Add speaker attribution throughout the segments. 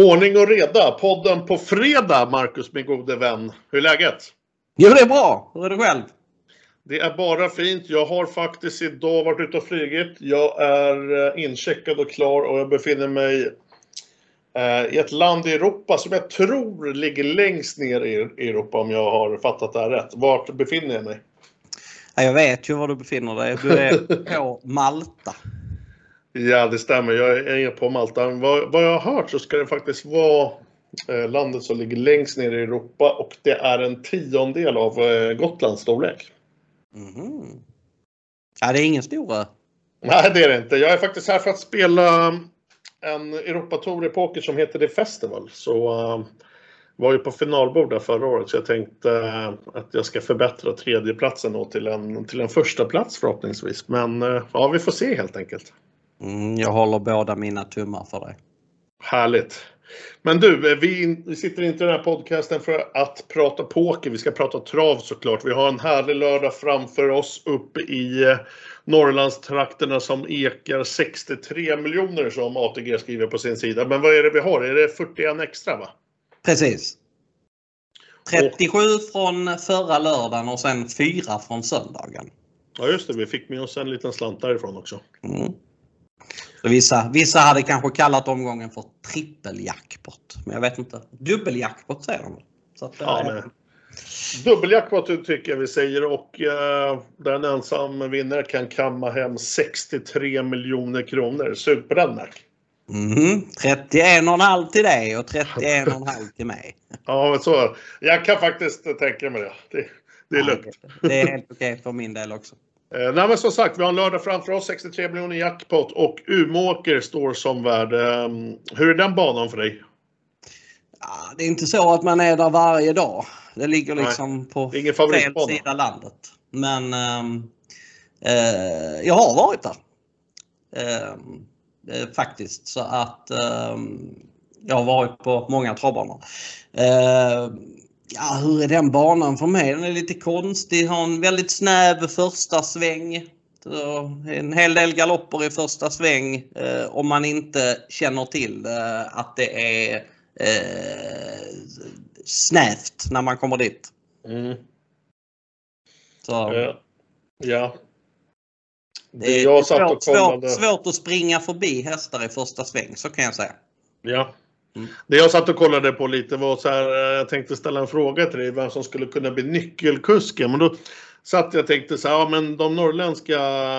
Speaker 1: Ordning och reda, podden på fredag, Marcus min gode vän. Hur är läget?
Speaker 2: Jo, det är bra. Hur är det själv?
Speaker 1: Det är bara fint. Jag har faktiskt idag varit ute och flugit. Jag är eh, incheckad och klar och jag befinner mig eh, i ett land i Europa som jag tror ligger längst ner i Europa om jag har fattat det här rätt. Vart befinner jag mig?
Speaker 2: jag vet ju var du befinner dig. Du är på Malta.
Speaker 1: Ja, det stämmer. Jag är på Malta. Vad, vad jag har hört så ska det faktiskt vara eh, landet som ligger längst ner i Europa och det är en tiondel av eh, Gotlands storlek.
Speaker 2: Mm. Ja, det är ingen stor ö.
Speaker 1: Nej, det är det inte. Jag är faktiskt här för att spela en Europatour i poker som heter The Festival. Så uh, var ju på finalbord där förra året så jag tänkte uh, att jag ska förbättra tredjeplatsen då till en, till en första plats förhoppningsvis. Men uh, ja, vi får se helt enkelt.
Speaker 2: Mm, jag håller båda mina tummar för dig.
Speaker 1: Härligt. Men du, vi, vi sitter inte i den här podcasten för att prata poker. Vi ska prata trav såklart. Vi har en härlig lördag framför oss uppe i eh, Norrlandstrakterna som ekar 63 miljoner som ATG skriver på sin sida. Men vad är det vi har? Är det 41 extra va?
Speaker 2: Precis. 37 och, från förra lördagen och sen 4 från söndagen.
Speaker 1: Ja just det, vi fick med oss en liten slant därifrån också. Mm.
Speaker 2: Vissa, vissa hade kanske kallat omgången för trippeljackpot. Men jag vet inte. Dubbeljackpot säger de. Så att, ja,
Speaker 1: men, dubbeljackpot tycker jag vi säger och där en ensam vinnare kan kamma hem 63 miljoner kronor. Sug på den Mac.
Speaker 2: Mm, 31,5 till dig och 31,5 till mig.
Speaker 1: ja, men så. Jag kan faktiskt tänka mig det. Det, det är lugnt.
Speaker 2: Det är helt okej för min del också.
Speaker 1: Eh, nej, men som sagt, vi har en lördag framför oss, 63 miljoner jackpot och Umåker står som värd. Eh, hur är den banan för dig?
Speaker 2: Ja, det är inte så att man är där varje dag. Det ligger liksom nej, på fel sida landet. Men ehm, eh, jag har varit där. Ehm, eh, faktiskt. Så att ehm, jag har varit på många travbanor. Ehm, Ja, hur är den banan för mig? Den är lite konstig. Har en väldigt snäv första sväng. En hel del galopper i första sväng eh, om man inte känner till eh, att det är eh, snävt när man kommer dit. Mm.
Speaker 1: Så. Ja. ja.
Speaker 2: Det, det är svårt, svårt, svårt att springa förbi hästar i första sväng, så kan jag säga.
Speaker 1: Ja, Mm. Det jag satt och kollade på lite var så här, eh, jag tänkte ställa en fråga till dig, vem som skulle kunna bli nyckelkusken. Men då satt jag och tänkte så här, ja men de norrländska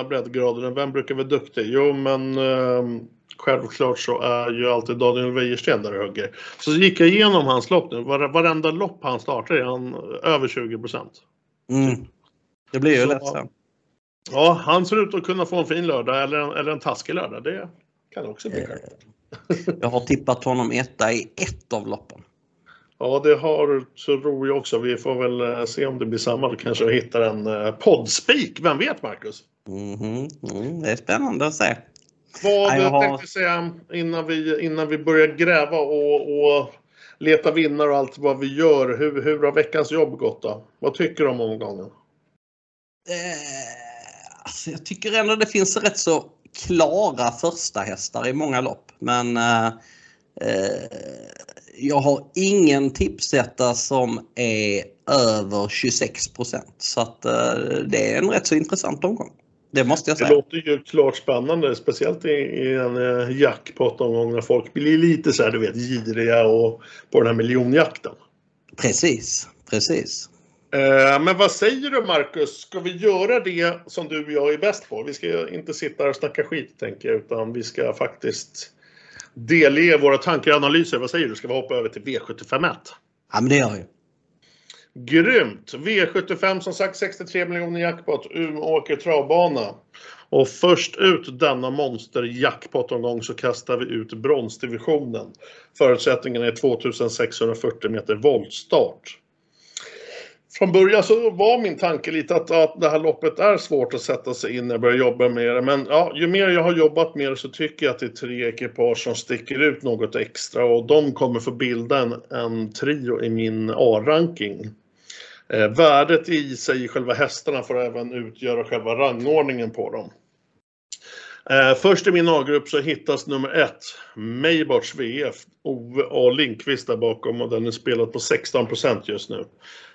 Speaker 1: breddgraderna, vem brukar vara duktig? Jo men eh, självklart så är ju alltid Daniel Wäjersten där och hugger. Så gick jag igenom hans lopp nu, varenda lopp han startar är han över 20 procent.
Speaker 2: Mm. Det blir ju lätt.
Speaker 1: Ja, han ser ut att kunna få en fin lördag eller en, eller en taskig lördag. Det kan också bli skönt.
Speaker 2: Jag har tippat honom etta i ett av loppen.
Speaker 1: Ja, det har tror jag också. Vi får väl eh, se om det blir samma. Då kanske vi hittar en eh, poddspik. Vem vet, Marcus?
Speaker 2: Mm -hmm. mm, det är spännande att se.
Speaker 1: Vad ja, jag har... tänkte säga innan vi, innan vi börjar gräva och, och leta vinnare och allt vad vi gör. Hur, hur har veckans jobb gått då? Vad tycker du om omgången?
Speaker 2: Eh, alltså jag tycker ändå det finns rätt så klara första hästar i många lopp. Men eh, eh jag har ingen tipsetta som är över 26% Så att eh, det är en rätt så intressant omgång. Det måste jag säga.
Speaker 1: Det låter ju klart spännande, speciellt i, i en eh, jackpot-omgång när folk blir lite så här, du vet, giriga och på den här miljonjakten.
Speaker 2: Precis, precis.
Speaker 1: Eh, men vad säger du Marcus? Ska vi göra det som du och jag är bäst på? Vi ska inte sitta här och snacka skit tänker jag, utan vi ska faktiskt delge våra tankar och analyser. Vad säger du? Ska vi hoppa över till V751?
Speaker 2: Ja, men det gör vi.
Speaker 1: Grymt! V75 som sagt 63 miljoner jackpot, Umeåker travbana. Och först ut denna monster jackpot-omgång så kastar vi ut bronsdivisionen. Förutsättningen är 2640 meter voltstart från början så var min tanke lite att, att det här loppet är svårt att sätta sig in när jag börjar jobba med det. Men ja, ju mer jag har jobbat med det så tycker jag att det är tre ekipage som sticker ut något extra och de kommer få bilda en, en trio i min A-ranking. Eh, värdet i sig i själva hästarna får även utgöra själva rangordningen på dem. Eh, först i min A-grupp så hittas nummer ett, Maybarts VF. Ove A. Lindqvist där bakom och den är spelad på 16% just nu.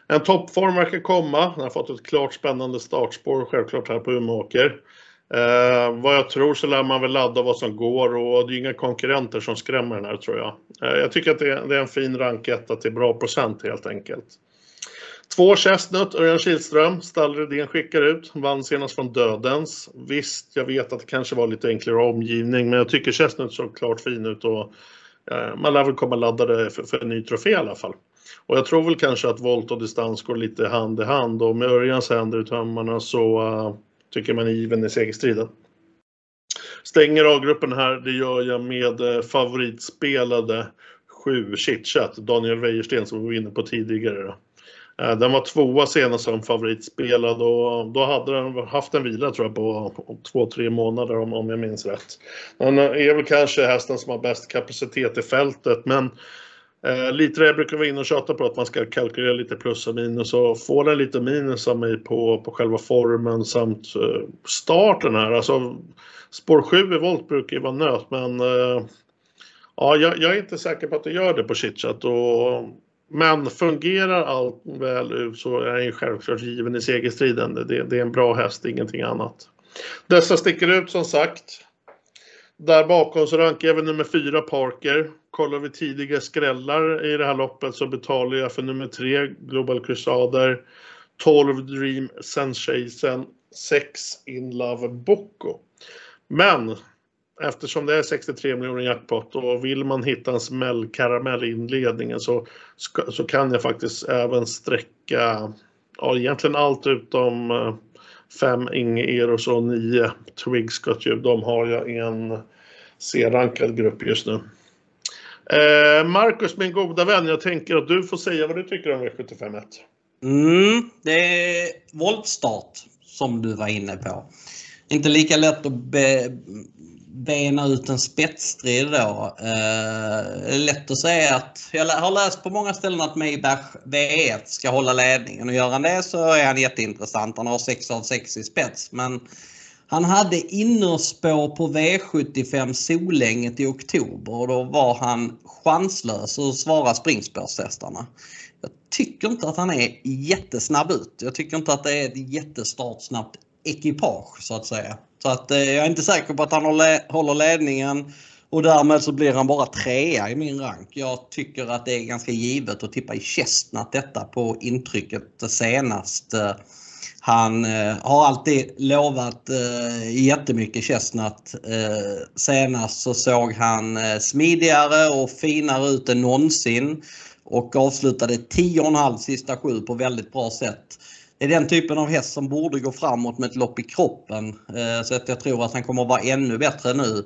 Speaker 1: En toppform verkar komma. Den har fått ett klart spännande startspår självklart här på Umeåker. Eh, vad jag tror så lär man väl ladda vad som går och det är inga konkurrenter som skrämmer den här tror jag. Eh, jag tycker att det är, det är en fin ranketta till bra procent helt enkelt. Två Chestnut, Örjan Kihlström, Stallredén skickar ut, vann senast från Dödens. Visst, jag vet att det kanske var lite enklare omgivning, men jag tycker Chestnut såg klart fin ut och eh, man lär väl komma laddade för, för en ny trofé i alla fall. Och jag tror väl kanske att volt och distans går lite hand i hand och med Örjans händer i tömmarna så uh, tycker man given i segerstriden. Stänger A-gruppen här, det gör jag med uh, favoritspelade 7 Chitchat, Daniel Wäjersten som vi var inne på tidigare. Då. Eh, den var tvåa senast som favoritspelad och då hade den haft en vila tror jag på, på två, tre månader om, om jag minns rätt. Den är väl kanske hästen som har bäst kapacitet i fältet men Eh, lite det jag brukar vara inne och tjata på att man ska kalkylera lite plus och minus och få den lite minus av mig på, på själva formen samt eh, starten här. Alltså, spår 7 i volt brukar ju vara nöt men eh, ja, jag, jag, är inte säker på att det gör det på chitchat. Och, men fungerar allt väl ut så är jag självklart given i segerstriden. Det, det är en bra häst, ingenting annat. Dessa sticker ut som sagt. Där bakom så rankar jag även nummer fyra Parker. Kollar vi tidiga skrällar i det här loppet så betalar jag för nummer tre Global Crusader, 12 Dream Sensation, 6 In Love Bocco. Men eftersom det är 63 miljoner jackpot och vill man hitta en smällkaramell i inledningen så, så kan jag faktiskt även sträcka ja, egentligen allt utom eh, fem Inge Eros och nio Twigs De har jag i en C-rankad grupp just nu. Eh, Marcus, min goda vän, jag tänker att du får säga vad du tycker om e V751.
Speaker 2: Mm, det är voltstart som du var inne på. Inte lika lätt att be, bena ut en spetsstrid då. Eh, lätt att säga att jag har läst på många ställen att Maybach V1 ska hålla ledningen och gör han det så är han jätteintressant. Han har 6 av 6 i spets men han hade innerspår på V75 Solänget i oktober och då var han chanslös att svara springspårshästarna. Jag tycker inte att han är jättesnabb ut. Jag tycker inte att det är ett jättestartsnabbt ekipage så att säga. Så att eh, jag är inte säker på att han håller ledningen och därmed så blir han bara trea i min rank. Jag tycker att det är ganska givet att tippa i Chestnut detta på intrycket senast. Eh, han eh, har alltid lovat eh, jättemycket Chestnut. Eh, senast så såg han eh, smidigare och finare ut än någonsin och avslutade 10,5 sista sju på väldigt bra sätt det är den typen av häst som borde gå framåt med ett lopp i kroppen. Eh, så att jag tror att han kommer att vara ännu bättre nu.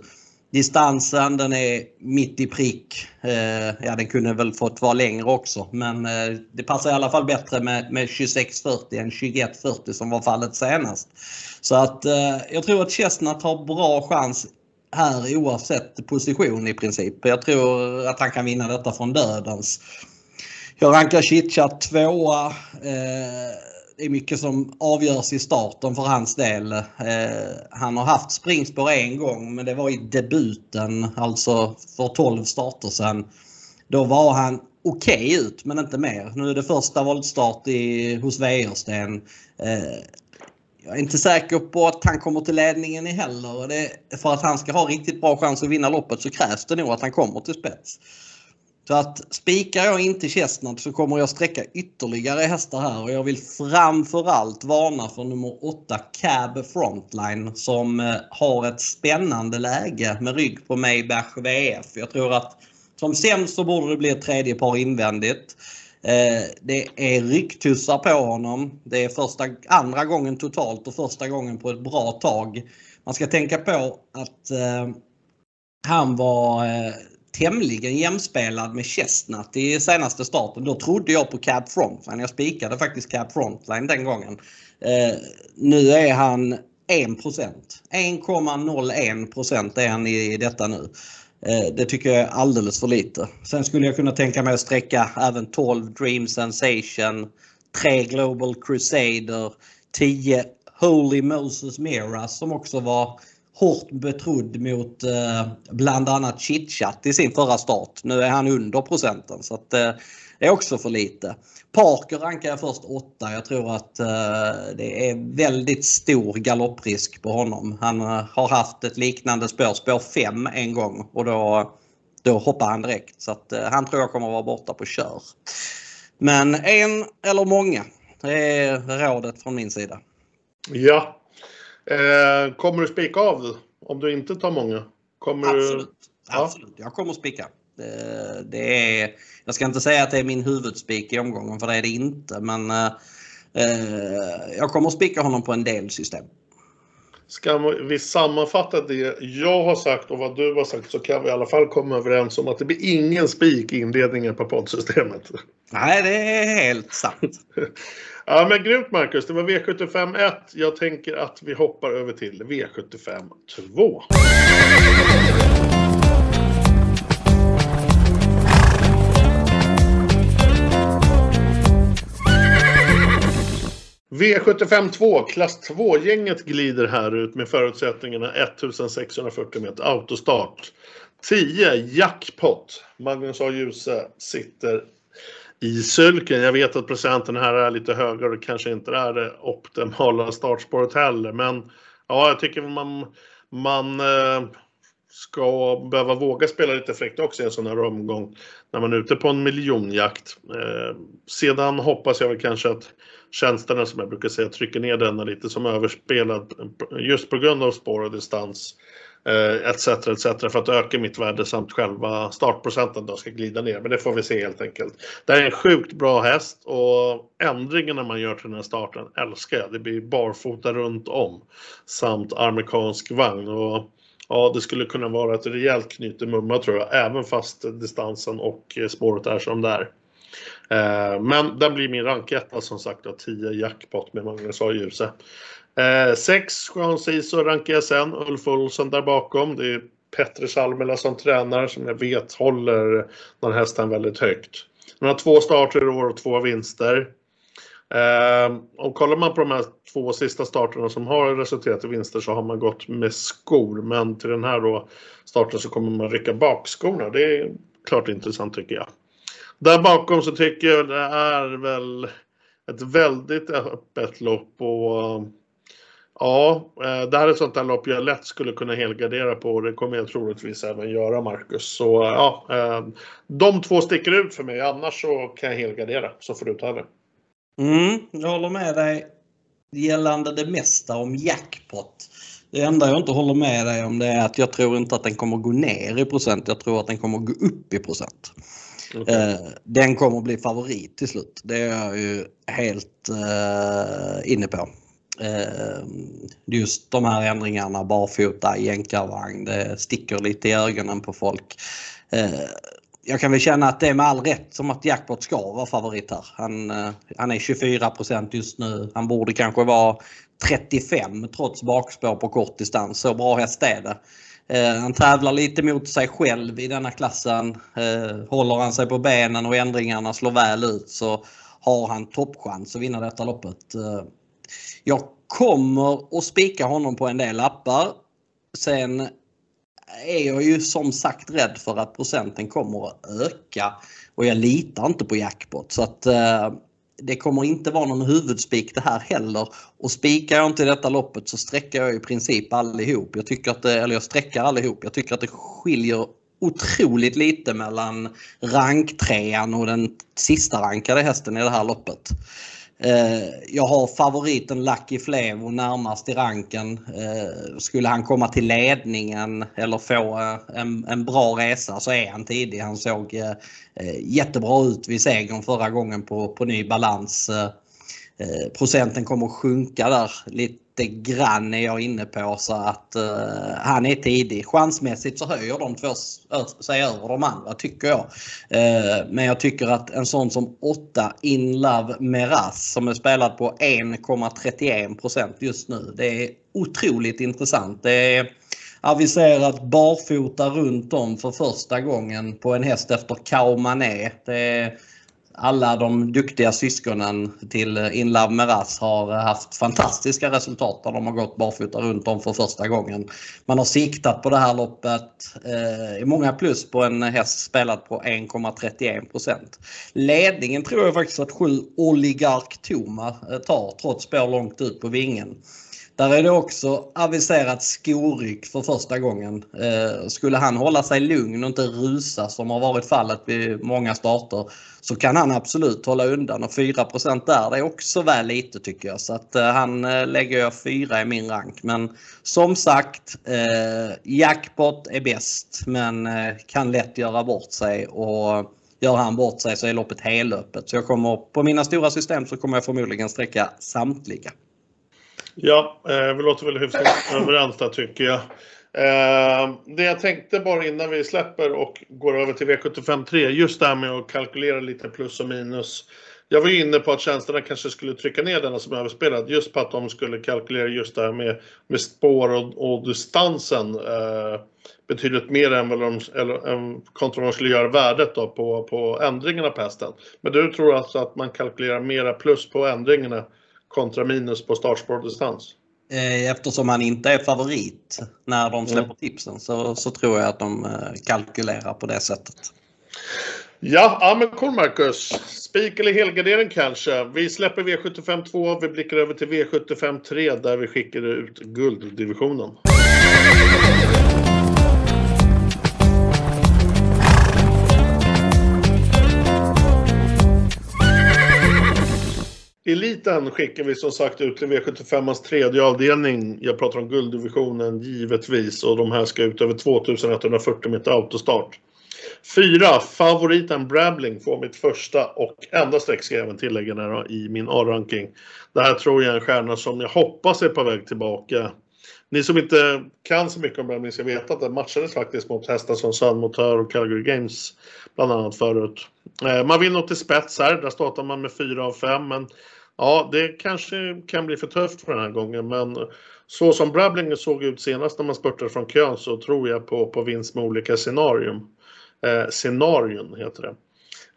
Speaker 2: Distansen den är mitt i prick. Eh, ja den kunde väl fått vara längre också men eh, det passar i alla fall bättre med, med 26.40 än 21.40 som var fallet senast. Så att eh, jag tror att Chestnut har bra chans här oavsett position i princip. Jag tror att han kan vinna detta från dödens. Jag rankar Chitchat tvåa. Eh, det är mycket som avgörs i starten för hans del. Eh, han har haft springspår en gång men det var i debuten, alltså för 12 starter sedan. Då var han okej okay ut men inte mer. Nu är det första voltstart i, hos Wäjersten. Eh, jag är inte säker på att han kommer till ledningen i heller. Det, för att han ska ha riktigt bra chans att vinna loppet så krävs det nog att han kommer till spets. Så att spikar jag inte Chestnut så kommer jag sträcka ytterligare hästar här och jag vill framförallt varna för nummer 8 Cab Frontline som eh, har ett spännande läge med rygg på Maybach VF. Jag tror att som sämst så borde det bli ett tredje par invändigt. Eh, det är rycktussar på honom. Det är första, andra gången totalt och första gången på ett bra tag. Man ska tänka på att eh, han var tämligen jämspelad med Chestnut i senaste starten. Då trodde jag på Cab Frontline. Jag spikade faktiskt Cab Frontline den gången. Eh, nu är han 1% 1,01 är han i detta nu. Eh, det tycker jag är alldeles för lite. Sen skulle jag kunna tänka mig att sträcka även 12 Dream Sensation, 3 Global Crusader, 10 Holy Moses Miras som också var hårt betrodd mot eh, bland annat Chitchat i sin förra start. Nu är han under procenten så att eh, det är också för lite. Parker rankar jag först 8. Jag tror att eh, det är väldigt stor galopprisk på honom. Han har haft ett liknande spår, spår 5 en gång och då, då hoppar han direkt. Så att, han tror jag kommer att vara borta på kör. Men en eller många, det är rådet från min sida.
Speaker 1: Ja. Eh, kommer du spika av om du inte tar många? Kommer
Speaker 2: Absolut. Du... Ja. Absolut. Jag kommer att spika. Det, det är, jag ska inte säga att det är min huvudspik i omgången för det är det inte men eh, eh jag kommer att spika honom på en del system.
Speaker 1: Ska vi sammanfatta det jag har sagt och vad du har sagt så kan vi i alla fall komma överens om att det blir ingen spik i inledningen på poddsystemet.
Speaker 2: Nej, det är helt sant.
Speaker 1: ja, men grymt Marcus. Det var V75 1. Jag tänker att vi hoppar över till V75 2. V75 2, klass 2-gänget glider här ut med förutsättningarna 1640 meter autostart. 10 jackpot. Magnus A. Djuse sitter i sulken. Jag vet att procenten här är lite högre och kanske inte är det optimala startspåret heller. Men ja, jag tycker man, man eh, ska behöva våga spela lite fräckt också i en sån här omgång när man är ute på en miljonjakt. Eh, sedan hoppas jag väl kanske att tjänsterna som jag brukar säga trycker ner denna lite som överspelad just på grund av spår och distans eh, etc. Etc. för att öka mitt värde samt själva startprocenten då ska glida ner. Men det får vi se helt enkelt. Det är en sjukt bra häst och ändringarna man gör till den här starten älskar jag. Det blir barfota runt om samt amerikansk vagn. Och Ja, det skulle kunna vara ett rejält knyte mumma tror jag, även fast distansen och spåret är som det är. Eh, men den blir min ranketta som sagt 10 jackpot med Magnus A. Djuse. 6 Jean Ciso rankar jag sen, Ulf Olsson där bakom. Det är Petter Salmela som tränar som jag vet håller den hästen väldigt högt. Han har två starter i år och två vinster. Eh, och kollar man på de här två sista starterna som har resulterat i vinster så har man gått med skor. Men till den här då starten så kommer man rycka bakskorna. Det är klart intressant tycker jag. Där bakom så tycker jag det är väl ett väldigt öppet lopp och eh, ja, eh, det här är ett sånt där lopp jag lätt skulle kunna helgardera på och det kommer jag troligtvis även göra Marcus. Så eh, ja, de två sticker ut för mig annars så kan jag helgardera så får du ta det.
Speaker 2: Mm, jag håller med dig gällande det mesta om jackpot. Det enda jag inte håller med dig om det är att jag tror inte att den kommer gå ner i procent. Jag tror att den kommer gå upp i procent. Okay. Eh, den kommer bli favorit till slut. Det är jag ju helt eh, inne på. Eh, just de här ändringarna, barfota, jänkarvagn, det sticker lite i ögonen på folk. Jag kan väl känna att det är med all rätt som att Jackpot ska vara favorit här. Han, han är 24% just nu. Han borde kanske vara 35 trots bakspår på kort distans. Så bra häst är det. Eh, han tävlar lite mot sig själv i denna klassen. Eh, håller han sig på benen och ändringarna slår väl ut så har han toppchans att vinna detta loppet. Eh, jag kommer att spika honom på en del lappar. Sen är jag ju som sagt rädd för att procenten kommer att öka och jag litar inte på jackpot. Så att det kommer inte vara någon huvudspik det här heller. Och spikar jag inte i detta loppet så sträcker jag i princip allihop. Jag tycker att det, eller jag sträckar allihop. Jag tycker att det skiljer otroligt lite mellan ranktrean och den sista rankade hästen i det här loppet. Eh, jag har favoriten Lucky Flevo närmast i ranken. Eh, skulle han komma till ledningen eller få eh, en, en bra resa så är han tidig. Han såg jättebra ut vid segern förra gången på, på ny balans. Eh, procenten kommer att sjunka där lite grann är jag inne på så att eh, han är tidig. Chansmässigt så höjer de två sig över de andra tycker jag. Eh, men jag tycker att en sån som 8 In Love Meras som är spelad på 1,31% just nu. Det är otroligt intressant. Det är aviserat barfota runt om för första gången på en häst efter Kaumané. Det är alla de duktiga syskonen till eh, Inlove Meras har eh, haft fantastiska resultat när de har gått barfota runt om för första gången. Man har siktat på det här loppet. Eh, många plus på en häst spelad på 1,31% Ledningen tror jag faktiskt att sju Oligark Toma eh, tar trots spår långt ut på vingen. Där är det också aviserat skoryck för första gången. Eh, skulle han hålla sig lugn och inte rusa som har varit fallet vid många starter så kan han absolut hålla undan och 4% där det är också väl lite tycker jag. Så att eh, han eh, lägger jag 4 i min rank. Men som sagt, eh, jackpot är bäst men eh, kan lätt göra bort sig och gör han bort sig så är loppet helöppet. Så jag kommer på mina stora system så kommer jag förmodligen sträcka samtliga.
Speaker 1: Ja, eh, vi låter väl hyfsat överens där tycker jag. Eh, det jag tänkte bara innan vi släpper och går över till V75 3, just det här med att kalkylera lite plus och minus. Jag var ju inne på att tjänsterna kanske skulle trycka ner denna som överspelad just på att de skulle kalkylera just det här med, med spår och, och distansen eh, betydligt mer än vad de, eller, än kontra vad de skulle göra värdet då på, på ändringarna på hästen. Men du tror alltså att man kalkylerar mera plus på ändringarna kontra minus på startspårdistans?
Speaker 2: Eh, eftersom han inte är favorit när de släpper mm. tipsen så, så tror jag att de eh, kalkylerar på det sättet.
Speaker 1: Ja, ja men cool Marcus. Spik eller helgardering kanske. Vi släpper V75 2. Vi blickar över till V75 3 där vi skickar ut gulddivisionen. Eliten skickar vi som sagt ut till V75ans tredje avdelning. Jag pratar om gulddivisionen givetvis och de här ska ut över 2140 meter autostart. Fyra, favoriten Brabling får mitt första och enda streck ska jag även tillägga i min A-ranking. Det här tror jag är en stjärna som jag hoppas är på väg tillbaka. Ni som inte kan så mycket om Brabling ska veta att det matchades faktiskt mot hästar som Sun Motör och Calgary Games bland annat förut. Eh, man vill nå till spets här, där startar man med 4 av 5 men Ja, det kanske kan bli för tufft för den här gången, men så som Brabling såg ut senast när man spurtade från kön så tror jag på, på vinst med olika scenarium. Eh, scenarion heter det.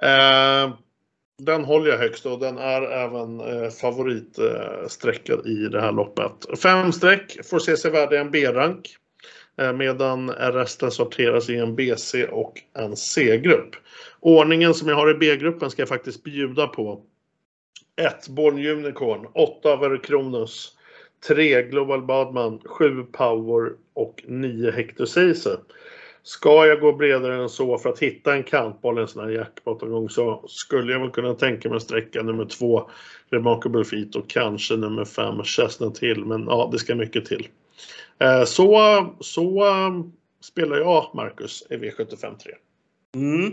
Speaker 1: Eh, den håller jag högst och den är även eh, favoritsträckad i det här loppet. Fem streck får se sig värda i en B-rank eh, medan resten sorteras i en BC och en C-grupp. Ordningen som jag har i B-gruppen ska jag faktiskt bjuda på 1. Born Unicorn. 8 Verkronus. 3. Global Badman. 7 Power och 9 Hector Ceesay. Ska jag gå bredare än så för att hitta en kantboll, en sån här jackpot så skulle jag väl kunna tänka mig sträcka nummer två Remarkable Feet och kanske nummer fem, Chestnut Hill. Men ja, det ska mycket till. Eh, så, så um, spelar jag Marcus i V75 3.
Speaker 2: Mm.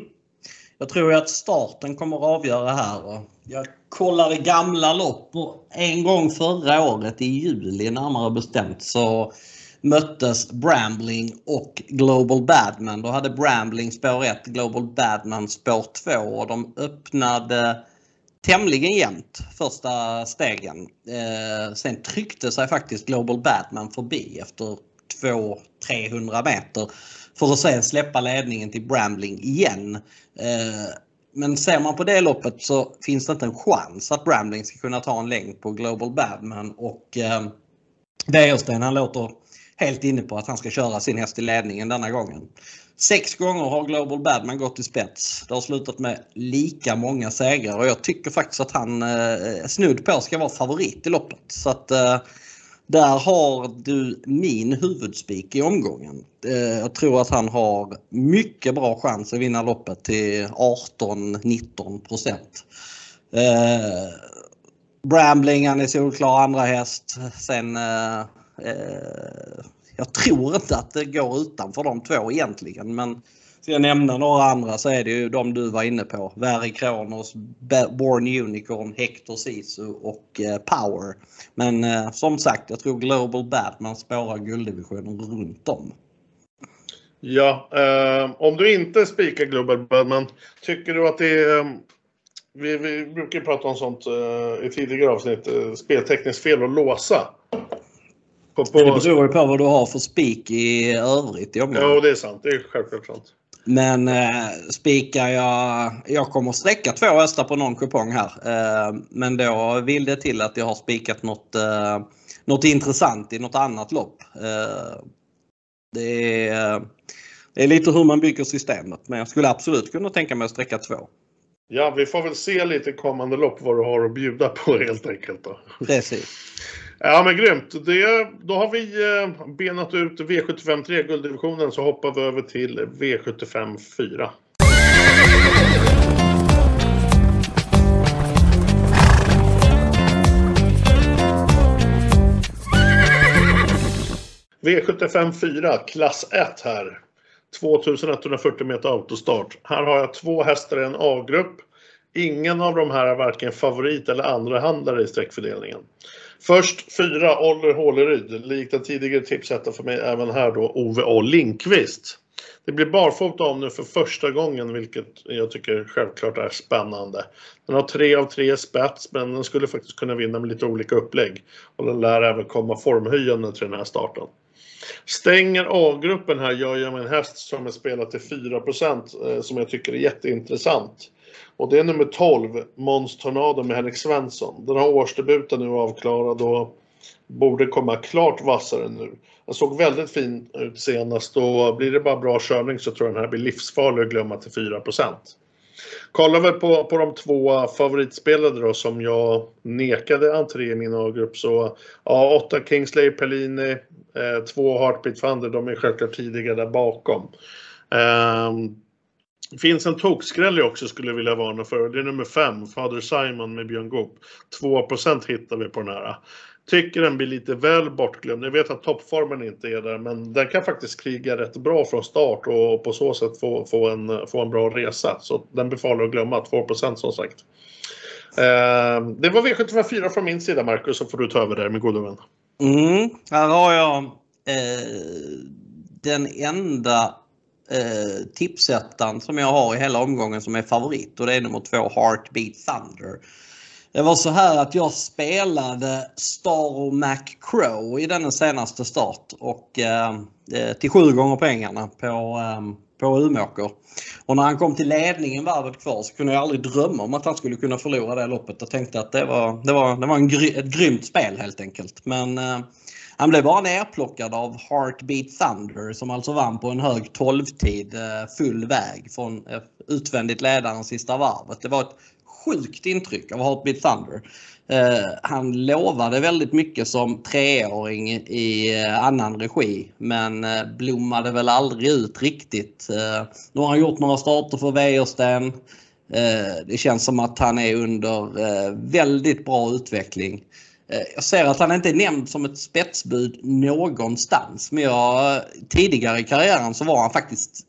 Speaker 2: Jag tror att starten kommer att avgöra här. Jag kollar i gamla lopp och en gång förra året i juli närmare bestämt så möttes Brambling och Global Badman. Då hade Brambling spår 1, Global Badman spår 2 och de öppnade tämligen jämnt första stegen. Eh, sen tryckte sig faktiskt Global Badman förbi efter 200-300 meter för att sen släppa ledningen till Brambling igen. Eh, men ser man på det loppet så finns det inte en chans att Brambling ska kunna ta en längd på Global Badman och eh, Wäjersten han låter helt inne på att han ska köra sin häst i ledningen denna gången. Sex gånger har Global Badman gått i spets. Det har slutat med lika många segrar och jag tycker faktiskt att han eh, snudd på ska vara favorit i loppet. Så att eh, där har du min huvudspik i omgången. Eh, jag tror att han har mycket bra chans att vinna loppet till 18-19 procent. Eh, Brambling, han är solklar andra häst. Sen eh, Eh, jag tror inte att det går utanför de två egentligen men Ska jag nämna några andra så är det ju de du var inne på. Verry Kronos, Born Unicorn, Hector Sisu och eh, Power. Men eh, som sagt, jag tror Global Batman spårar gulddivisionen runt om.
Speaker 1: Ja, eh, om du inte spikar Global Batman, tycker du att det är... Eh, vi, vi brukar prata om sånt eh, i tidigare avsnitt, eh, speltekniskt fel att låsa.
Speaker 2: På, på... Det beror ju på vad du har för spik i övrigt i
Speaker 1: omgången. Ja, det är sant. Det är självklart sant.
Speaker 2: Men eh, spikar jag, jag kommer sträcka två hästar på någon kupong här. Eh, men då vill det till att jag har spikat något, eh, något intressant i något annat lopp. Eh, det, är, det är lite hur man bygger systemet men jag skulle absolut kunna tänka mig att sträcka två.
Speaker 1: Ja, vi får väl se lite kommande lopp vad du har att bjuda på helt enkelt. Då.
Speaker 2: Precis.
Speaker 1: Ja men grymt. Det, då har vi eh, benat ut V75 3 gulddivisionen så hoppar vi över till V75 4. V75 4, klass 1 här. 2140 meter autostart. Här har jag två hästar i en A-grupp. Ingen av de här är varken favorit eller andra handlare i sträckfördelningen. Först fyra Oller Håleryd, likt en tidigare tipsetta för mig även här då Ove A Linkvist. Det blir barfota om nu för första gången vilket jag tycker självklart är spännande. Den har tre av tre spets men den skulle faktiskt kunna vinna med lite olika upplägg. Och den lär även komma formhöjande till den här starten. Stänger A-gruppen här gör jag med en häst som är spelad till 4 eh, som jag tycker är jätteintressant. Och det är nummer 12, Måns Tornado med Henrik Svensson. Den har årsdebuten nu avklarad och borde komma klart vassare nu. Den såg väldigt fin ut senast och blir det bara bra körning så tror jag den här blir livsfarlig att glömma till 4 Kollar vi på, på de två favoritspelare då som jag nekade entré i min A-grupp så ja, 8 Kingsley Pellini, eh, 2 Heartbeat Thunder, de är självklart tidiga där bakom. Um, det finns en tokskräll jag också skulle vilja varna för. Det är nummer 5, Father Simon med Björn Goop. 2% hittar vi på den här. Tycker den blir lite väl bortglömd. Jag vet att toppformen inte är där, men den kan faktiskt kriga rätt bra från start och på så sätt få, få, en, få en bra resa. Så den blir farlig att glömma, 2 som sagt. Eh, det var V754 från min sida Marcus, så får du ta över där min gode vän.
Speaker 2: Mm, här har jag eh, den enda eh, tipsettan som jag har i hela omgången som är favorit och det är nummer två Heartbeat Thunder. Det var så här att jag spelade Star Mac Crow i den senaste start och eh, eh, till sju gånger pengarna på, eh, på Umeåker. Och när han kom till ledningen varvet kvar så kunde jag aldrig drömma om att han skulle kunna förlora det loppet. Jag tänkte att det var, det var, det var en gry, ett grymt spel helt enkelt. Men eh, han blev bara nerplockad av Heartbeat Thunder som alltså vann på en hög 12-tid eh, full väg från eh, utvändigt ledaren sista varvet. Det var ett sjukt intryck av Heartbeat Thunder. Eh, han lovade väldigt mycket som treåring i annan regi men blommade väl aldrig ut riktigt. nu har han gjort några starter för Wäjersten. det känns som att han är under väldigt bra utveckling. Eh, jag ser att han inte är nämnd som ett spetsbud någonstans men jag, tidigare i karriären så var han faktiskt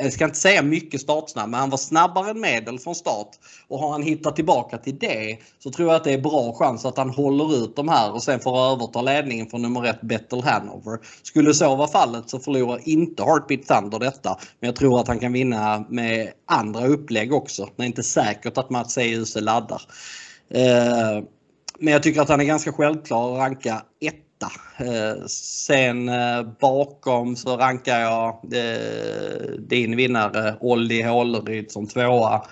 Speaker 2: jag ska inte säga mycket startsnabb, men han var snabbare än medel från start. Och har han hittat tillbaka till det så tror jag att det är bra chans att han håller ut de här och sen får överta ledningen från nummer ett Battle Hanover. Skulle så vara fallet så förlorar inte Heartbeat Thunder detta. Men jag tror att han kan vinna med andra upplägg också. Det är inte säkert att Mats Ejuse laddar. Eh, men jag tycker att han är ganska självklar att ranka etta. Eh, sen eh, bakom så rankar jag eh, din vinnare Olli Håleryd som tvåa.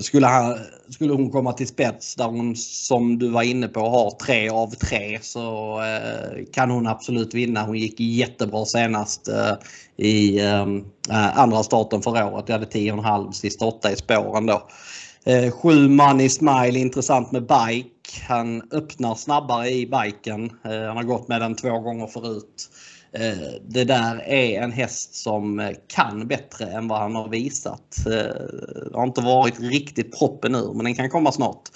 Speaker 2: Skulle, han, skulle hon komma till spets där hon som du var inne på har tre av tre så kan hon absolut vinna. Hon gick jättebra senast i andra starten förra året. Jag hade 10,5 sista åtta i spåren då. Eh, sju i Smile intressant med bike han öppnar snabbare i biken. Eh, han har gått med den två gånger förut. Eh, det där är en häst som eh, kan bättre än vad han har visat. Eh, det har inte varit riktigt proppen ur men den kan komma snart.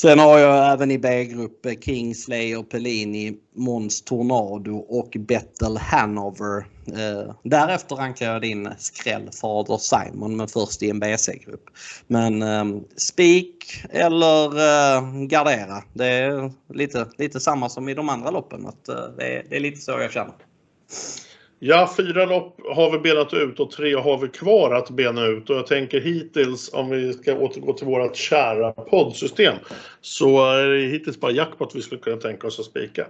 Speaker 2: Sen har jag även i B-grupp eh, Kingsley och Pellini, Måns Tornado och Battle Hanover. Eh, därefter rankar jag din skräll Fader Simon men först i en BC-grupp. Men eh, spik eller eh, gardera. Det är lite, lite samma som i de andra loppen. Att, eh, det, är, det är lite så jag känner.
Speaker 1: Ja, fyra lopp har vi benat ut och tre har vi kvar att bena ut. Och jag tänker hittills, om vi ska återgå till vårt kära poddsystem, så är det hittills bara jackpot vi skulle kunna tänka oss att spika.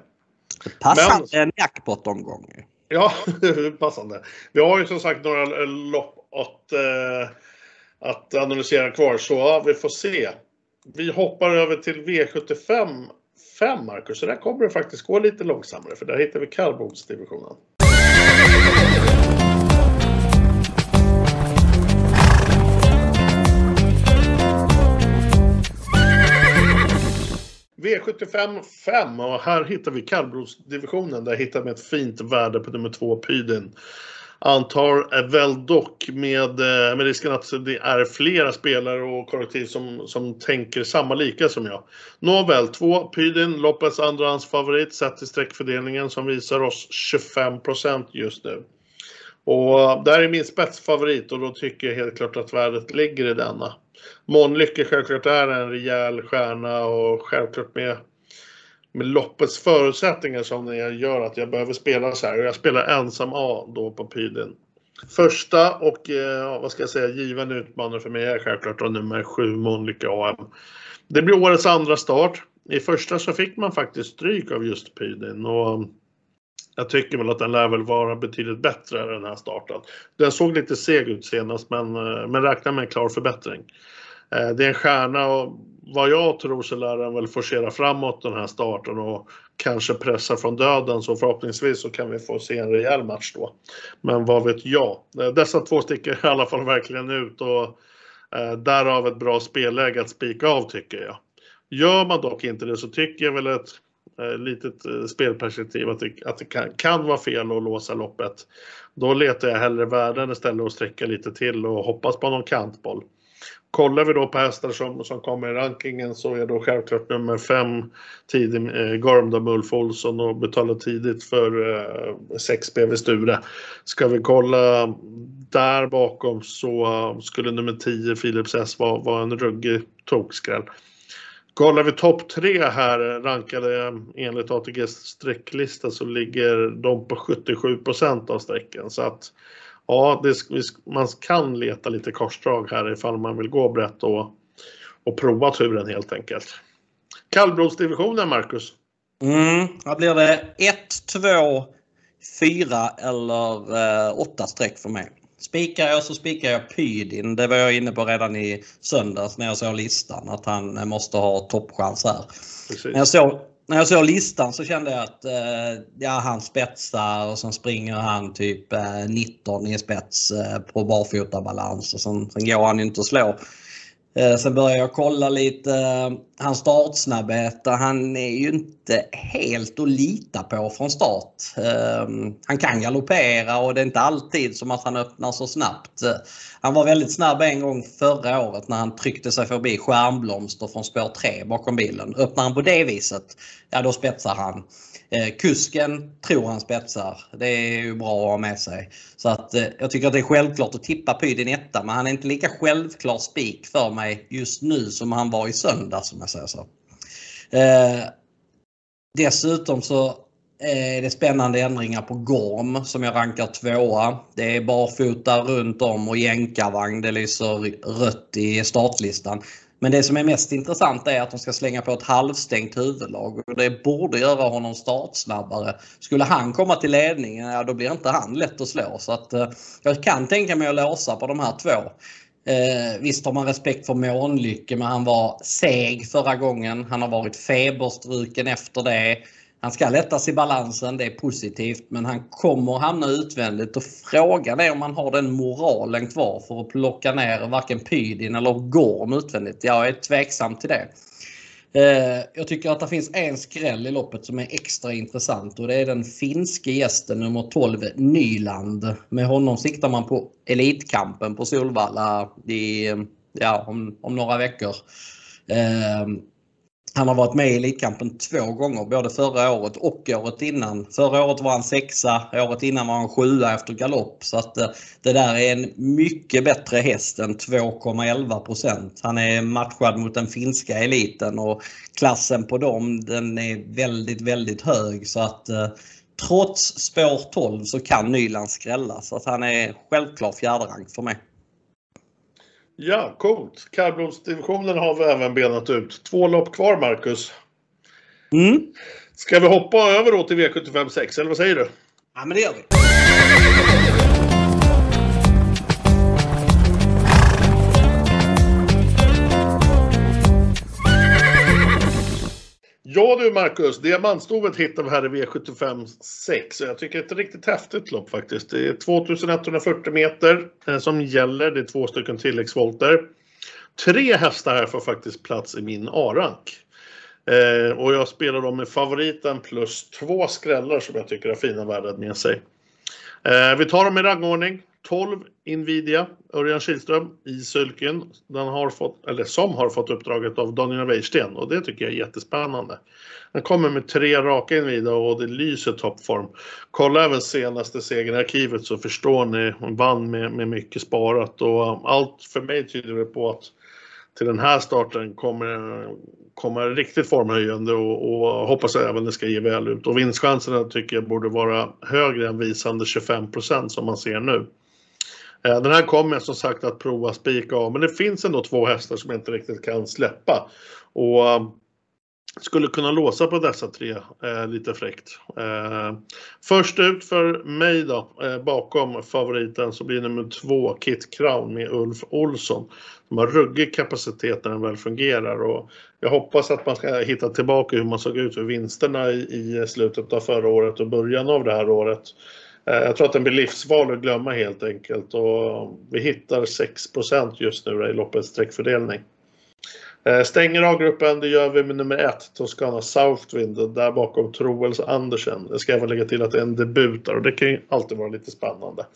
Speaker 2: Passande Men, en jackpot-omgång.
Speaker 1: Ja, passande. Vi har ju som sagt några lopp att, eh, att analysera kvar, så ja, vi får se. Vi hoppar över till V75 5, Marcus. Så där kommer det faktiskt gå lite långsammare, för där hittar vi kallblodsdivisionen. V75 5 och här hittar vi kallblodsdivisionen. Där hittar vi ett fint värde på nummer 2 Pydin. Antar väl dock med, eh, med risken att det är flera spelare och kollektiv som, som tänker samma lika som jag. Nåväl, 2 Pydin, loppets andrahandsfavorit sett till streckfördelningen som visar oss 25% just nu. Och eh, det här är min spetsfavorit och då tycker jag helt klart att värdet ligger i denna. Månlycke självklart är en rejäl stjärna och självklart med, med loppets förutsättningar som det gör att jag behöver spela så här. Och jag spelar ensam A då på Pydin. Första och eh, vad ska jag säga, given utmanare för mig är självklart då nummer 7 Månlycke AM. Det blir årets andra start. I första så fick man faktiskt stryk av just Pydin och jag tycker väl att den lär väl vara betydligt bättre den här starten. Den såg lite seg ut senast men, eh, men räknar med en klar förbättring. Eh, det är en stjärna och vad jag tror så lär den väl forcera framåt den här starten och kanske pressa från döden så förhoppningsvis så kan vi få se en rejäl match då. Men vad vet jag? Eh, dessa två sticker i alla fall verkligen ut och därav ett bra spelläge att spika av tycker jag. Gör man dock inte det så tycker jag väl ett Eh, litet eh, spelperspektiv att det, att det kan, kan vara fel att låsa loppet. Då letar jag hellre värden istället och sträcka lite till och hoppas på någon kantboll. Kollar vi då på hästar som, som kommer i rankingen så är då självklart nummer 5 tidig eh, Gormdam Ulf Olsson och betalar tidigt för eh, 6 BV Sture. Ska vi kolla där bakom så eh, skulle nummer 10 Philips S vara, vara en ruggig tokskräll. Kollar vi topp tre här rankade enligt ATGs sträcklista så ligger de på 77% av sträcken. Så att ja, det, man kan leta lite korsdrag här ifall man vill gå brett och, och prova turen helt enkelt. Kallblodsdivisionen, Marcus?
Speaker 2: Mm, här blir det 1, 2, 4 eller 8 eh, streck för mig. Spikar jag så spikar jag Pydin. Det var jag inne på redan i söndags när jag såg listan att han måste ha toppchans här. När jag, såg, när jag såg listan så kände jag att eh, ja, han spetsar och sen springer han typ eh, 19 i spets eh, på barfotabalans och sen, sen går han inte att slå. Eh, sen började jag kolla lite eh, hans startsnabbhet. Han är ju inte helt att lita på från start. Ehm, han kan galoppera och det är inte alltid som att han öppnar så snabbt. Eh, han var väldigt snabb en gång förra året när han tryckte sig förbi Stjärnblomster från spår 3 bakom bilen. Öppnar han på det viset, ja då spetsar han. Kusken tror han spetsar. Det är ju bra att ha med sig. Så att jag tycker att det är självklart att tippa Pydin etta men han är inte lika självklar spik för mig just nu som han var i söndag som jag säger så. Eh, dessutom så är det spännande ändringar på Gorm som jag rankar tvåa. Det är barfota runt om och jänkarvagn. Det lyser rött i startlistan. Men det som är mest intressant är att de ska slänga på ett halvstängt huvudlag och det borde göra honom startsnabbare. Skulle han komma till ledningen, ja då blir inte han lätt att slå. Så att, eh, jag kan tänka mig att låsa på de här två. Eh, visst har man respekt för Månlycke men han var seg förra gången. Han har varit feberstruken efter det. Han ska lättas i balansen, det är positivt, men han kommer hamna utvändigt och frågan är om han har den moralen kvar för att plocka ner varken Pydin eller Gorm utvändigt. Jag är tveksam till det. Eh, jag tycker att det finns en skräll i loppet som är extra intressant och det är den finske gästen nummer 12 Nyland. Med honom siktar man på Elitkampen på Solvalla i, ja, om, om några veckor. Eh, han har varit med i Elitkampen två gånger, både förra året och året innan. Förra året var han sexa, året innan var han sjua efter galopp. Så att eh, det där är en mycket bättre häst än 2,11% Han är matchad mot den finska eliten och klassen på dem den är väldigt, väldigt hög. Så att eh, trots spår 12 så kan Nyland skrälla. Så att han är självklar fjärde rank för mig.
Speaker 1: Ja, coolt. Kallblodsdivisionen har vi även benat ut. Två lopp kvar, Marcus.
Speaker 2: Mm.
Speaker 1: Ska vi hoppa över då till V75 6, eller vad säger du?
Speaker 2: Ja, men det gör vi.
Speaker 1: Ja du Marcus, diamantstovet hittar vi här i V75 6. Jag tycker det är ett riktigt häftigt lopp faktiskt. Det är 2140 meter eh, som gäller. Det är två stycken tilläggsvolter. Tre hästar här får faktiskt plats i min A-rank. Eh, och jag spelar dem med favoriten plus två skrällar som jag tycker har fina värden med sig. Eh, vi tar dem i rangordning. 12 Nvidia, Örjan Kihlström i Sylken, Den har fått, eller som har fått uppdraget av Daniel Wäjersten och det tycker jag är jättespännande. Den kommer med tre raka Nvidia och det lyser toppform. Kolla även senaste segern i arkivet så förstår ni, hon vann med, med mycket sparat och um, allt för mig tyder det på att till den här starten kommer, kommer riktigt formhöjande och, och hoppas även det ska ge väl ut. Och vinstchanserna tycker jag borde vara högre än visande 25% som man ser nu. Eh, den här kommer jag som sagt att prova spika av, men det finns ändå två hästar som jag inte riktigt kan släppa. Och eh, skulle kunna låsa på dessa tre eh, lite fräckt. Eh, först ut för mig då, eh, bakom favoriten, så blir nummer två Kit Crown med Ulf Olsson. De har ruggig kapacitet när den väl fungerar och jag hoppas att man ska hitta tillbaka hur man såg ut för vinsterna i, i slutet av förra året och början av det här året. Eh, jag tror att den blir livsfarlig att glömma helt enkelt och vi hittar 6% just nu i loppets sträckfördelning. Eh, stänger A-gruppen, det gör vi med nummer ett, Toscana Southwind, där bakom Troels Andersen. Jag ska även lägga till att det är en debut där och det kan ju alltid vara lite spännande.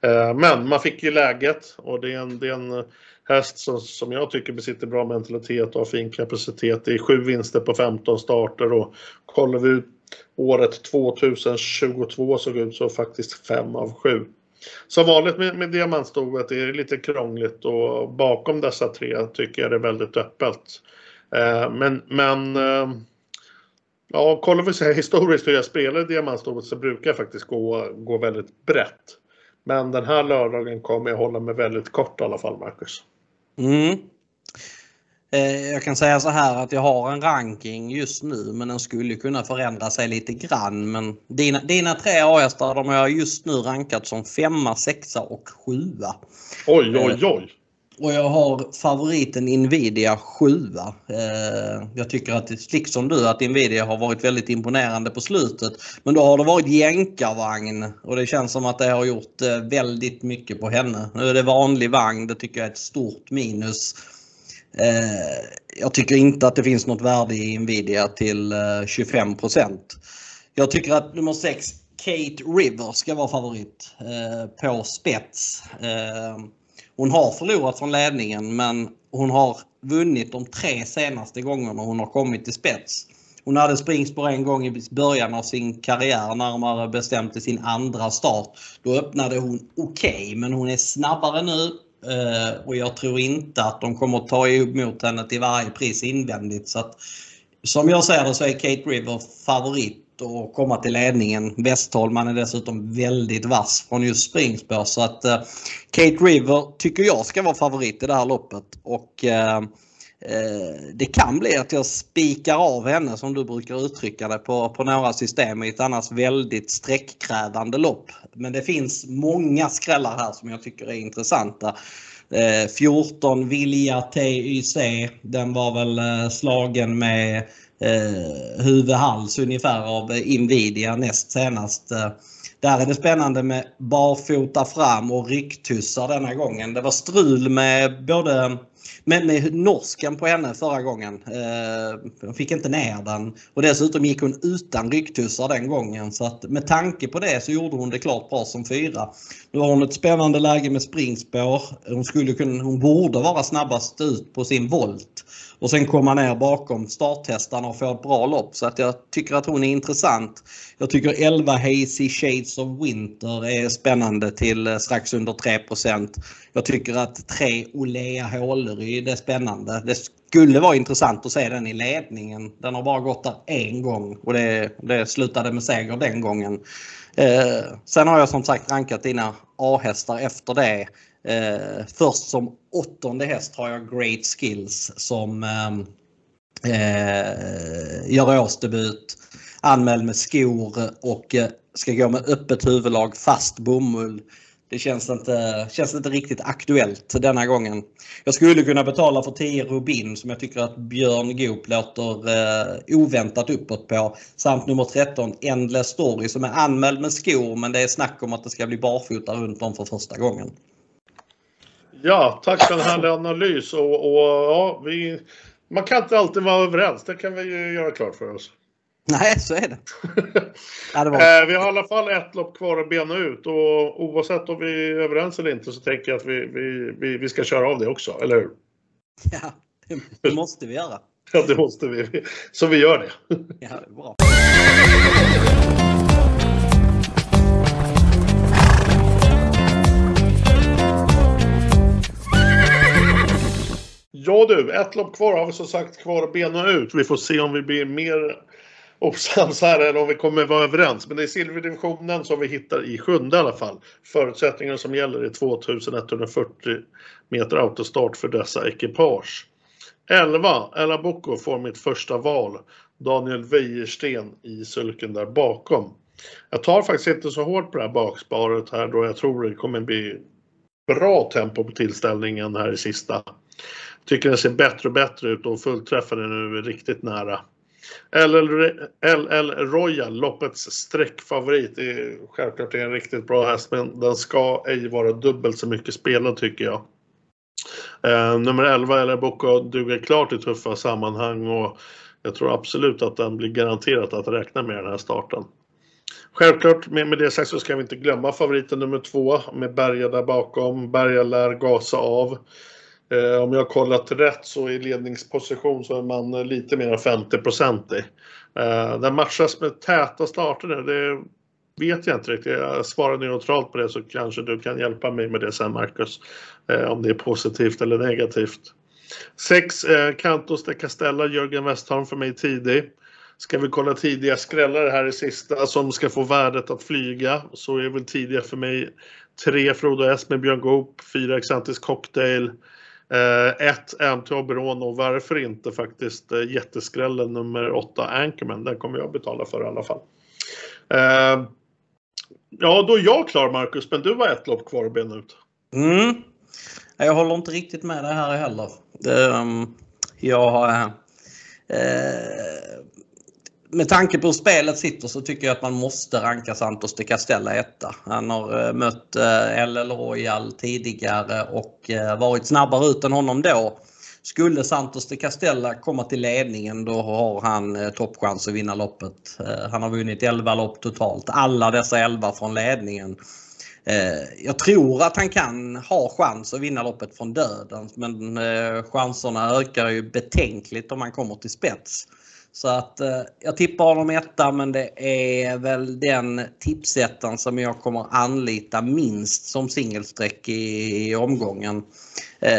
Speaker 1: Eh, men man fick ju läget och det är en, det är en häst som, som jag tycker besitter bra mentalitet och har fin kapacitet. Det är sju vinster på 15 starter och kollar vi ut året 2022 såg ut så faktiskt fem av sju. Som vanligt med, med diamantstovet är det lite krångligt och bakom dessa tre tycker jag det är väldigt öppet. Eh, men men eh, ja, kollar vi så historiskt hur jag spelar diamantstovet så brukar jag faktiskt gå, gå väldigt brett. Men den här lördagen kommer jag hålla mig väldigt kort i alla fall, Marcus.
Speaker 2: Mm. Eh, jag kan säga så här att jag har en ranking just nu men den skulle kunna förändra sig lite grann. Men dina, dina tre A-hästar de har jag just nu rankat som femma, sexa och sjua.
Speaker 1: Oj, oj, eh, oj!
Speaker 2: Och jag har favoriten Nvidia sjua. Eh, jag tycker att, liksom du, att Nvidia har varit väldigt imponerande på slutet. Men då har det varit jänkarvagn och det känns som att det har gjort väldigt mycket på henne. Nu är det vanlig vagn, det tycker jag är ett stort minus. Eh, jag tycker inte att det finns något värde i Nvidia till eh, 25 Jag tycker att nummer 6 Kate River ska vara favorit eh, på spets. Eh, hon har förlorat från ledningen men hon har vunnit de tre senaste gångerna hon har kommit till spets. Hon hade springspår en gång i början av sin karriär, närmare bestämt i sin andra start. Då öppnade hon okej, okay, men hon är snabbare nu. Eh, och jag tror inte att de kommer att ta emot henne till varje pris invändigt. Så att, som jag ser det så är Kate River favorit att komma till ledningen. Westholman är dessutom väldigt vass från just springspår. Så att eh, Kate River tycker jag ska vara favorit i det här loppet. Och eh, Eh, det kan bli att jag spikar av henne som du brukar uttrycka det på, på några system i ett annars väldigt sträckkrävande lopp. Men det finns många skrällar här som jag tycker är intressanta. Eh, 14 Vilja TYC, den var väl eh, slagen med eh, huvudhals ungefär av Invidia näst senast. Där är det spännande med barfota fram och rycktussar denna gången. Det var strul med både med, med norsken på henne förra gången. Eh, hon fick inte ner den. Och dessutom gick hon utan ryggtussar den gången. Så att med tanke på det så gjorde hon det klart bra som fyra. Nu har hon ett spännande läge med springspår. Hon, skulle kunna, hon borde vara snabbast ut på sin volt och sen komma ner bakom starthästarna och få ett bra lopp. Så att jag tycker att hon är intressant. Jag tycker 11 Hazy Shades of Winter är spännande till eh, strax under 3% Jag tycker att 3 Olea Håleryd är spännande. Det skulle vara intressant att se den i ledningen. Den har bara gått där en gång och det, det slutade med seger den gången. Eh, sen har jag som sagt rankat dina A-hästar efter det. Eh, först som åttonde häst har jag Great Skills som ehm, eh, gör årsdebut. Anmäld med skor och eh, ska gå med öppet huvudlag, fast bomull det känns inte, känns inte riktigt aktuellt denna gången. Jag skulle kunna betala för 10 Rubin som jag tycker att Björn Goop låter eh, oväntat uppåt på. Samt nummer 13 Endless Story som är anmäld med skor men det är snack om att det ska bli barfota runt om för första gången.
Speaker 1: Ja, tack för en härlig analys. Och, och, ja, vi, man kan inte alltid vara överens, det kan vi ju göra klart för oss.
Speaker 2: Nej, så är det.
Speaker 1: ja, det var... Eh, vi har i alla fall ett lopp kvar att bena ut och oavsett om vi är överens eller inte så tänker jag att vi, vi, vi, vi ska köra av det också, eller hur?
Speaker 2: Ja, det måste vi göra.
Speaker 1: ja, det måste vi. Så vi gör det.
Speaker 2: ja, det bra.
Speaker 1: Ja du, ett lopp kvar har vi som sagt kvar att bena ut. Vi får se om vi blir mer osams här eller om vi kommer vara överens. Men det är silverdivisionen som vi hittar i sjunde i alla fall. Förutsättningarna som gäller är 2140 meter autostart för dessa ekipage. 11, Ella Bocco får mitt första val. Daniel Wäjersten i sulken där bakom. Jag tar faktiskt inte så hårt på det här baksparet här då jag tror det kommer bli bra tempo på tillställningen här i sista tycker den ser bättre och bättre ut och fullträffade nu riktigt nära. LL Royal, loppets sträckfavorit, är självklart en riktigt bra häst men den ska ej vara dubbelt så mycket spelad tycker jag. Eh, nummer 11, eller Boko, duger klart i tuffa sammanhang och jag tror absolut att den blir garanterat att räkna med den här starten. Självklart med, med det sagt så ska vi inte glömma favoriten nummer två med Berga där bakom. Berga lär gasa av. Eh, om jag har kollat rätt så i ledningsposition så är man eh, lite mer än 50 i. Eh, den matchas med täta starter nu, det vet jag inte riktigt. Jag svarar neutralt på det så kanske du kan hjälpa mig med det sen Marcus. Eh, om det är positivt eller negativt. 6. Eh, Cantos de Castella, Jörgen Westholm för mig tidig. Ska vi kolla tidiga skrällare här i sista som ska få värdet att flyga så är väl tidiga för mig 3 Frodo S med Björn Goop, 4 Exantis Cocktail, Eh, ett MT Oberon och varför inte faktiskt eh, jätteskrällen nummer 8 Anchorman. Den kommer jag betala för i alla fall. Eh, ja, då är jag klar Marcus, men du har ett lopp kvar att bena ut.
Speaker 2: Mm. Jag håller inte riktigt med dig här heller. Um, jag har... Uh, med tanke på hur spelet sitter så tycker jag att man måste ranka Santos de Castella etta. Han har eh, mött eh, LL Royal tidigare och eh, varit snabbare ut än honom då. Skulle Santos de Castella komma till ledningen då har han toppchans att vinna loppet. Han har vunnit 11 lopp totalt. Alla dessa 11 från ledningen. Jag tror att han kan ha chans att vinna loppet från döden men chanserna ökar ju betänkligt om han kommer till spets. Så att eh, jag tippar honom etta men det är väl den tipsettan som jag kommer anlita minst som singelsträck i, i omgången. Eh,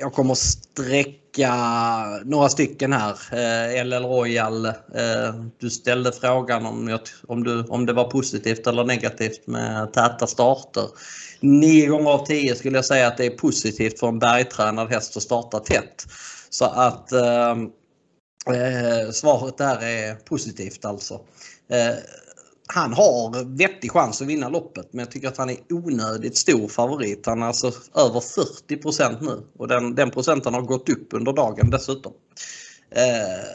Speaker 2: jag kommer sträcka några stycken här. Eh, LL Royal, eh, du ställde frågan om, jag, om, du, om det var positivt eller negativt med täta starter. Nio gånger av tio skulle jag säga att det är positivt för en bergtränad häst att starta tätt. Så att ehm, eh, svaret där är positivt alltså. Eh, han har vettig chans att vinna loppet men jag tycker att han är onödigt stor favorit. Han är alltså över 40% nu och den, den procenten har gått upp under dagen dessutom. Eh,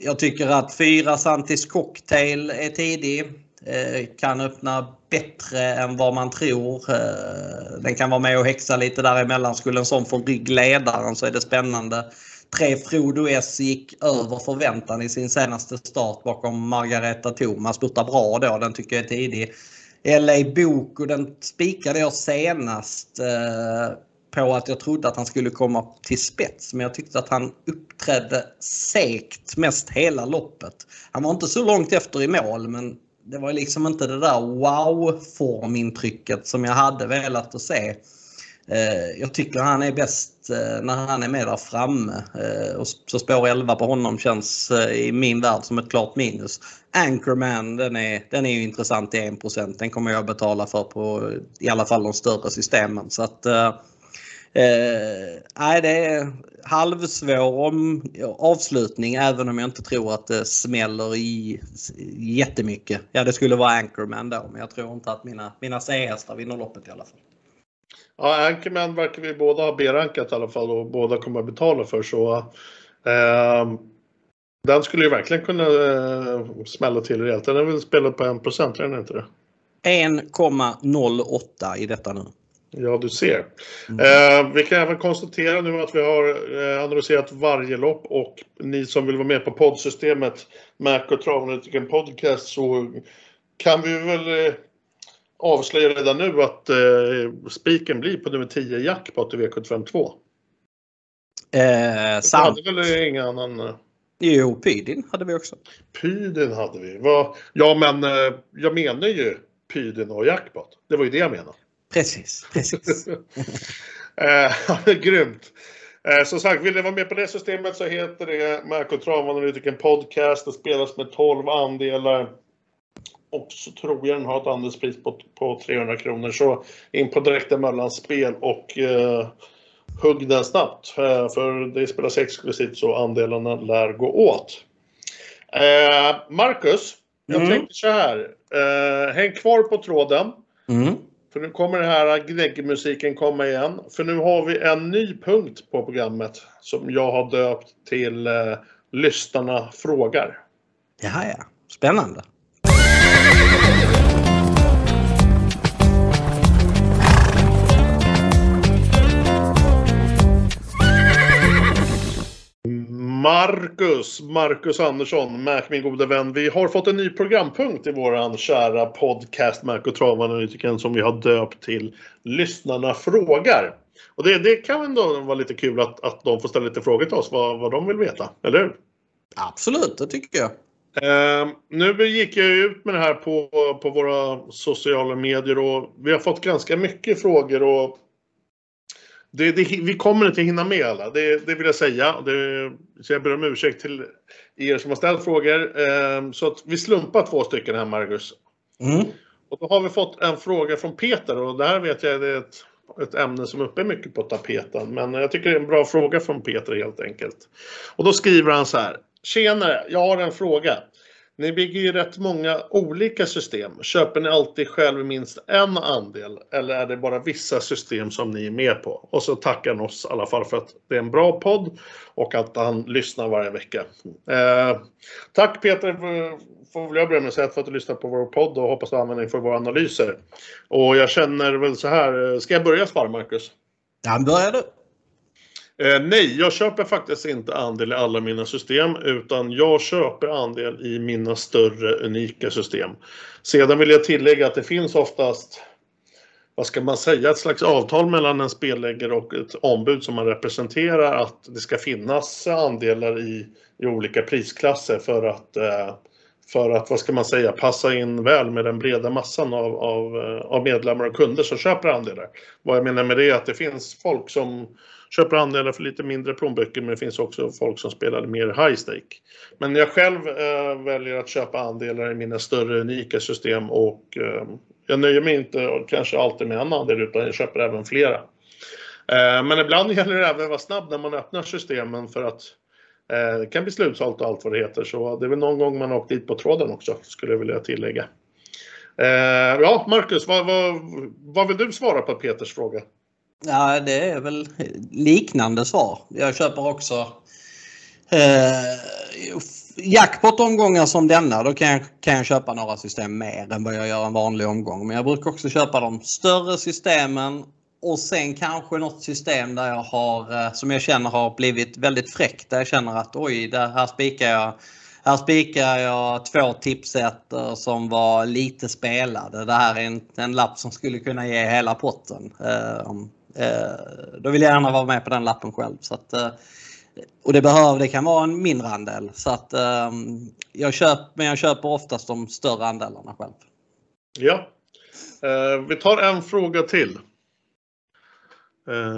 Speaker 2: jag tycker att 4 Santis Cocktail är tidig. Eh, kan öppna bättre än vad man tror. Eh, den kan vara med och häxa lite däremellan. Skulle en sån få ryggledaren så är det spännande. Tre Frodo S gick över förväntan i sin senaste start bakom Margareta Thomas. Spurtar bra då, den tycker jag är tidig. LA Boko, den spikade jag senast eh, på att jag trodde att han skulle komma till spets. Men jag tyckte att han uppträdde segt mest hela loppet. Han var inte så långt efter i mål men det var liksom inte det där wow-formintrycket som jag hade velat att se. Eh, jag tycker han är bäst eh, när han är med där framme. Eh, och så spår 11 på honom känns i min värld som ett klart minus. Anchorman den är, den är ju intressant i 1%. Den kommer jag betala för på i alla fall de större systemen. Så att, Eh, det är halvsvår om, avslutning även om jag inte tror att det smäller i jättemycket. Ja, det skulle vara Anchorman då, men jag tror inte att mina, mina C-hästar vinner loppet i alla fall.
Speaker 1: Ja, Anchorman verkar vi båda ha B-rankat i alla fall och båda kommer att betala för. så eh, Den skulle ju verkligen kunna eh, smälla till rejält. Den är väl spelad på 1 är den inte det?
Speaker 2: 1,08 i detta nu.
Speaker 1: Ja, du ser. Mm. Eh, vi kan även konstatera nu att vi har eh, analyserat varje lopp och ni som vill vara med på poddsystemet Mac och Travanalytiken Podcast så kan vi väl avslöja redan nu att eh, spiken blir på nummer 10 jackpot i V752.
Speaker 2: Eh, sant.
Speaker 1: Hade väl ingen annan? Eh...
Speaker 2: Jo, Pydin hade vi också.
Speaker 1: Pydin hade vi. Va? Ja, men eh, jag menar ju Pydin och jackpot. Det var ju det jag menade.
Speaker 2: Precis, precis.
Speaker 1: eh, grymt. Eh, som sagt, vill ni vara med på det systemet så heter det Marco Travanalytiken Podcast. Det spelas med 12 andelar. Och så tror jag den har ett andelspris på, på 300 kronor. Så in på direkta mellan spel och eh, hugg den snabbt. Eh, för det spelas exklusivt så andelarna lär gå åt. Eh, Marcus, jag mm. tänkte så här. Eh, häng kvar på tråden. Mm. För nu kommer den här gnäggmusiken komma igen. För nu har vi en ny punkt på programmet som jag har döpt till eh, Lyssnarna frågar.
Speaker 2: Jaha, ja. Spännande.
Speaker 1: Marcus, Marcus Andersson, Mac min gode vän. Vi har fått en ny programpunkt i våran kära podcast Mac och travanalytikern som vi har döpt till Lyssnarna frågar. Och det, det kan ändå vara lite kul att, att de får ställa lite frågor till oss vad, vad de vill veta, eller hur?
Speaker 2: Absolut, det tycker jag.
Speaker 1: Uh, nu gick jag ut med det här på, på våra sociala medier och vi har fått ganska mycket frågor och det, det, vi kommer inte hinna med alla, det, det vill jag säga. Det, så jag ber om ursäkt till er som har ställt frågor. Eh, så att vi slumpar två stycken här, Marcus. Mm. Och då har vi fått en fråga från Peter och det här vet jag är ett, ett ämne som är uppe mycket på tapeten. Men jag tycker det är en bra fråga från Peter helt enkelt. Och då skriver han så här. Tjenare, jag har en fråga. Ni bygger ju rätt många olika system. Köper ni alltid själv minst en andel eller är det bara vissa system som ni är med på? Och så tackar han oss i alla fall för att det är en bra podd och att han lyssnar varje vecka. Eh, tack Peter, eh, får jag börja med att säga för att du lyssnar på vår podd och hoppas du använder för våra analyser. Och jag känner väl så här, eh, ska jag börja svara Marcus?
Speaker 2: Ja, börja du.
Speaker 1: Eh, nej, jag köper faktiskt inte andel i alla mina system utan jag köper andel i mina större unika system. Sedan vill jag tillägga att det finns oftast, vad ska man säga, ett slags avtal mellan en spelläggare och ett ombud som man representerar att det ska finnas andelar i, i olika prisklasser för att eh, för att, vad ska man säga, passa in väl med den breda massan av, av, eh, av medlemmar och kunder som köper andelar. Vad jag menar med det är att det finns folk som köper andelar för lite mindre plånböcker men det finns också folk som spelar mer high stake. Men jag själv eh, väljer att köpa andelar i mina större unika system och eh, jag nöjer mig inte kanske alltid med en andel utan jag köper även flera. Eh, men ibland gäller det även att vara snabb när man öppnar systemen för att eh, det kan bli slutsålt och allt vad det heter så det är väl någon gång man har åkt dit på tråden också skulle jag vilja tillägga. Eh, ja, Marcus, vad, vad, vad vill du svara på Peters fråga?
Speaker 2: Ja, det är väl liknande svar. Jag köper också eh, jackpot-omgångar som denna. Då kan jag, kan jag köpa några system mer än vad jag gör en vanlig omgång. Men jag brukar också köpa de större systemen och sen kanske något system där jag har, eh, som jag känner har blivit väldigt fräckt. Där jag känner att oj, där här spikar jag här spikar jag två tipsetter som var lite spelade. Det här är en, en lapp som skulle kunna ge hela potten. Eh, Eh, Då vill jag gärna vara med på den lappen själv. Så att, eh, och det behöver, det kan vara en mindre andel. Så att, ehm, jag köp, men jag köper oftast de större andelarna själv.
Speaker 1: Ja. Eh, vi tar en fråga till.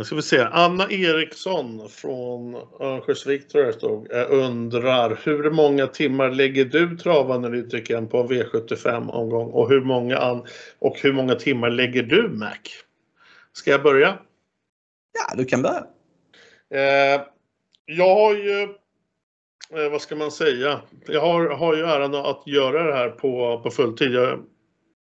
Speaker 1: ska vi se. Anna Eriksson från Örnsköldsvik tror jag stod, undrar hur många timmar lägger du travanalytikern på en V75 omgång och hur många, och hur många timmar lägger du Mac? Ska jag börja?
Speaker 2: Ja, du kan börja.
Speaker 1: Eh, jag har ju, eh, vad ska man säga, jag har, har ju äran att göra det här på, på fulltid. Jag,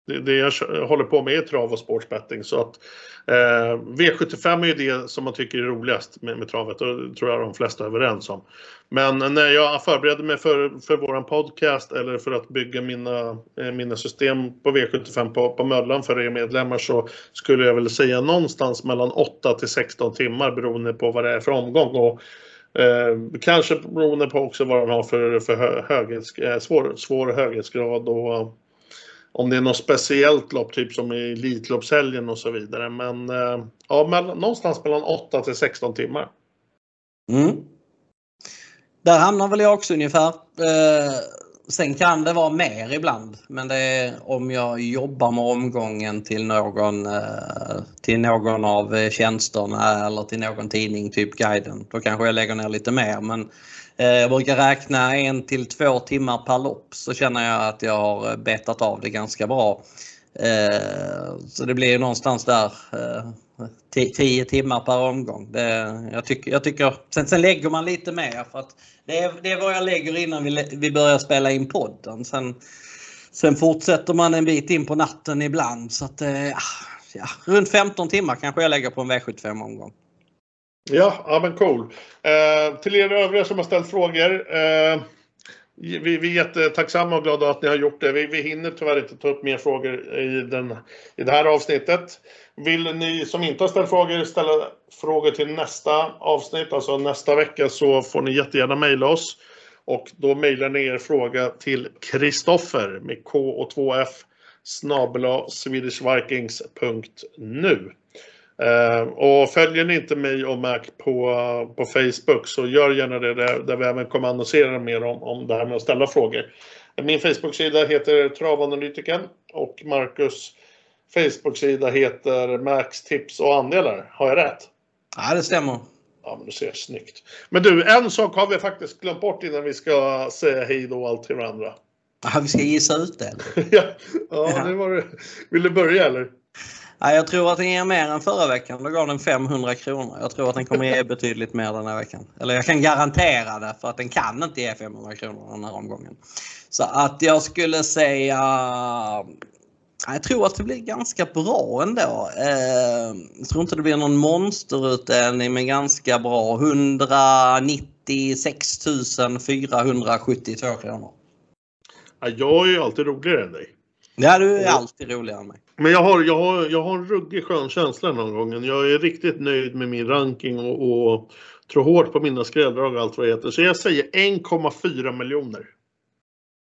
Speaker 1: det, det jag håller på med är trav och sportsbetting så att eh, V75 är ju det som man tycker är roligast med, med travet och det tror jag de flesta är överens om. Men när jag förberedde mig för, för våran podcast eller för att bygga mina, eh, mina system på V75 på, på Möllan för er medlemmar så skulle jag väl säga någonstans mellan 8 till 16 timmar beroende på vad det är för omgång. Och, Eh, kanske beroende på också vad den har för, för höghets, eh, svår, svår höghetsgrad och om det är något speciellt lopp, typ som i Elitloppshelgen och så vidare. Men eh, ja, mellan, någonstans mellan 8 till 16 timmar.
Speaker 2: Mm. Där hamnar väl jag också ungefär. Eh, sen kan det vara mer ibland. Men det är om jag jobbar med omgången till någon, eh, till någon av tjänsterna eller till någon tidning, typ guiden. Då kanske jag lägger ner lite mer. Men Eh, jag brukar räkna en till två timmar per lopp så känner jag att jag har eh, betat av det ganska bra. Eh, så det blir någonstans där 10 timmar per omgång. Det, jag, tycker, jag tycker, sen, sen lägger man lite mer för att det är, det är vad jag lägger innan vi, vi börjar spela in podden. Sen, sen fortsätter man en bit in på natten ibland så att ja, runt 15 timmar kanske jag lägger på en V75 omgång.
Speaker 1: Ja, ja men cool. Eh, till er övriga som har ställt frågor. Eh, vi, vi är jättetacksamma och glada att ni har gjort det. Vi, vi hinner tyvärr inte ta upp mer frågor i, den, i det här avsnittet. Vill ni som inte har ställt frågor ställa frågor till nästa avsnitt, alltså nästa vecka, så får ni jättegärna mejla oss. Och då mejlar ni er fråga till Kristoffer med K och 2F snabel swedishvikings.nu. Uh, och följer ni inte mig och Mac på, på Facebook så gör gärna det där, där vi även kommer annonsera mer om, om det här med att ställa frågor. Min Facebook-sida heter Travanalytiken och Marcus Facebook-sida heter Max tips och andelar. Har jag rätt?
Speaker 2: Ja, det stämmer.
Speaker 1: Ja, men du ser snyggt. Men du, en sak har vi faktiskt glömt bort innan vi ska säga hej då och allt till varandra.
Speaker 2: Ja, vi ska gissa ut det.
Speaker 1: ja, ja, det var det. Vill du börja eller?
Speaker 2: Ja, jag tror att den ger mer än förra veckan. Då gav den 500 kronor. Jag tror att den kommer ge betydligt mer den här veckan. Eller jag kan garantera det för att den kan inte ge 500 kronor den här omgången. Så att jag skulle säga... Jag tror att det blir ganska bra ändå. Eh, jag tror inte det blir någon monsterutdelning men ganska bra. 196 472 kronor.
Speaker 1: Jag är ju alltid roligare än dig.
Speaker 2: Ja, du är alltid roligare än mig.
Speaker 1: Men jag har, jag har, jag har en ruggig skön känsla den här gången. Jag är riktigt nöjd med min ranking och, och tror hårt på mina skrälldrag och allt vad det heter. Så jag säger 1,4 miljoner.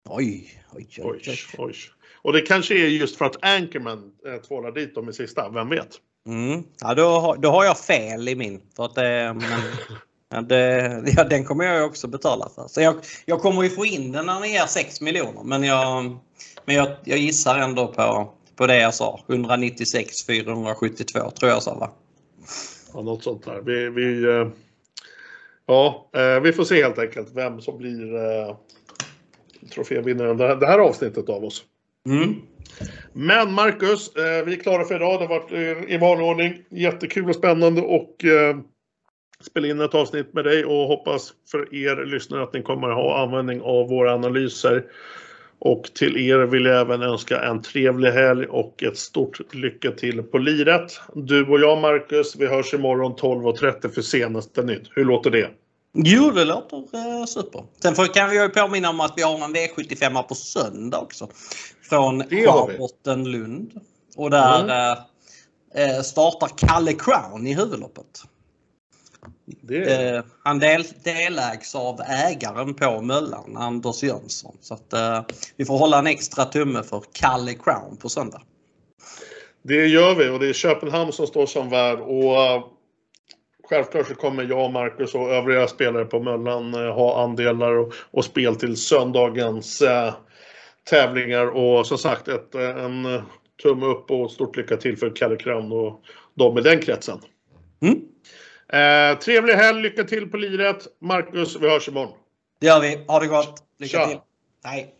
Speaker 2: Oj, oj, oj, oj. oj.
Speaker 1: Och det kanske är just för att Anchorman eh, tvålar dit dem i sista, vem vet?
Speaker 2: Mm. Ja, då, har, då har jag fel i min. För att, eh, men, ja, det, ja, den kommer jag också betala för. Så jag, jag kommer ju få in den när ni ger 6 miljoner. Men, jag, men jag, jag gissar ändå på på det jag sa. 196 472 tror jag sa va?
Speaker 1: Ja, något sånt där. Vi, vi, eh, ja, eh, vi får se helt enkelt vem som blir eh, trofévinnaren det här avsnittet av oss.
Speaker 2: Mm.
Speaker 1: Men Marcus, vi är klara för idag. Det har varit i vanlig ordning jättekul och spännande och spela in ett avsnitt med dig och hoppas för er lyssnare att ni kommer att ha användning av våra analyser och till er vill jag även önska en trevlig helg och ett stort lycka till på liret. Du och jag Marcus, vi hörs imorgon 12.30 för senaste nytt. Hur låter det?
Speaker 2: Jo, det låter eh, super. Sen får, kan vi ju påminna om att vi har en V75 på söndag också. Från Lund. Och där mm. eh, startar Kalle Crown i huvudloppet. Eh, han del, delägs av ägaren på Möllan, Anders Jönsson. Så att, eh, vi får hålla en extra tumme för Kalle Crown på söndag.
Speaker 1: Det gör vi och det är Köpenhamn som står som värd. Och uh, självklart så kommer jag, Marcus och övriga spelare på Möllan uh, ha andelar och, och, spel till söndagens uh, tävlingar. Och som sagt, ett, en tumme upp och stort lycka till för Kalle Crown och de i den kretsen.
Speaker 2: Mm.
Speaker 1: Eh, trevlig helg, lycka till på liret. Marcus, vi hörs imorgon.
Speaker 2: Det gör vi. Ha det gott. Lycka Tja. till. Hej.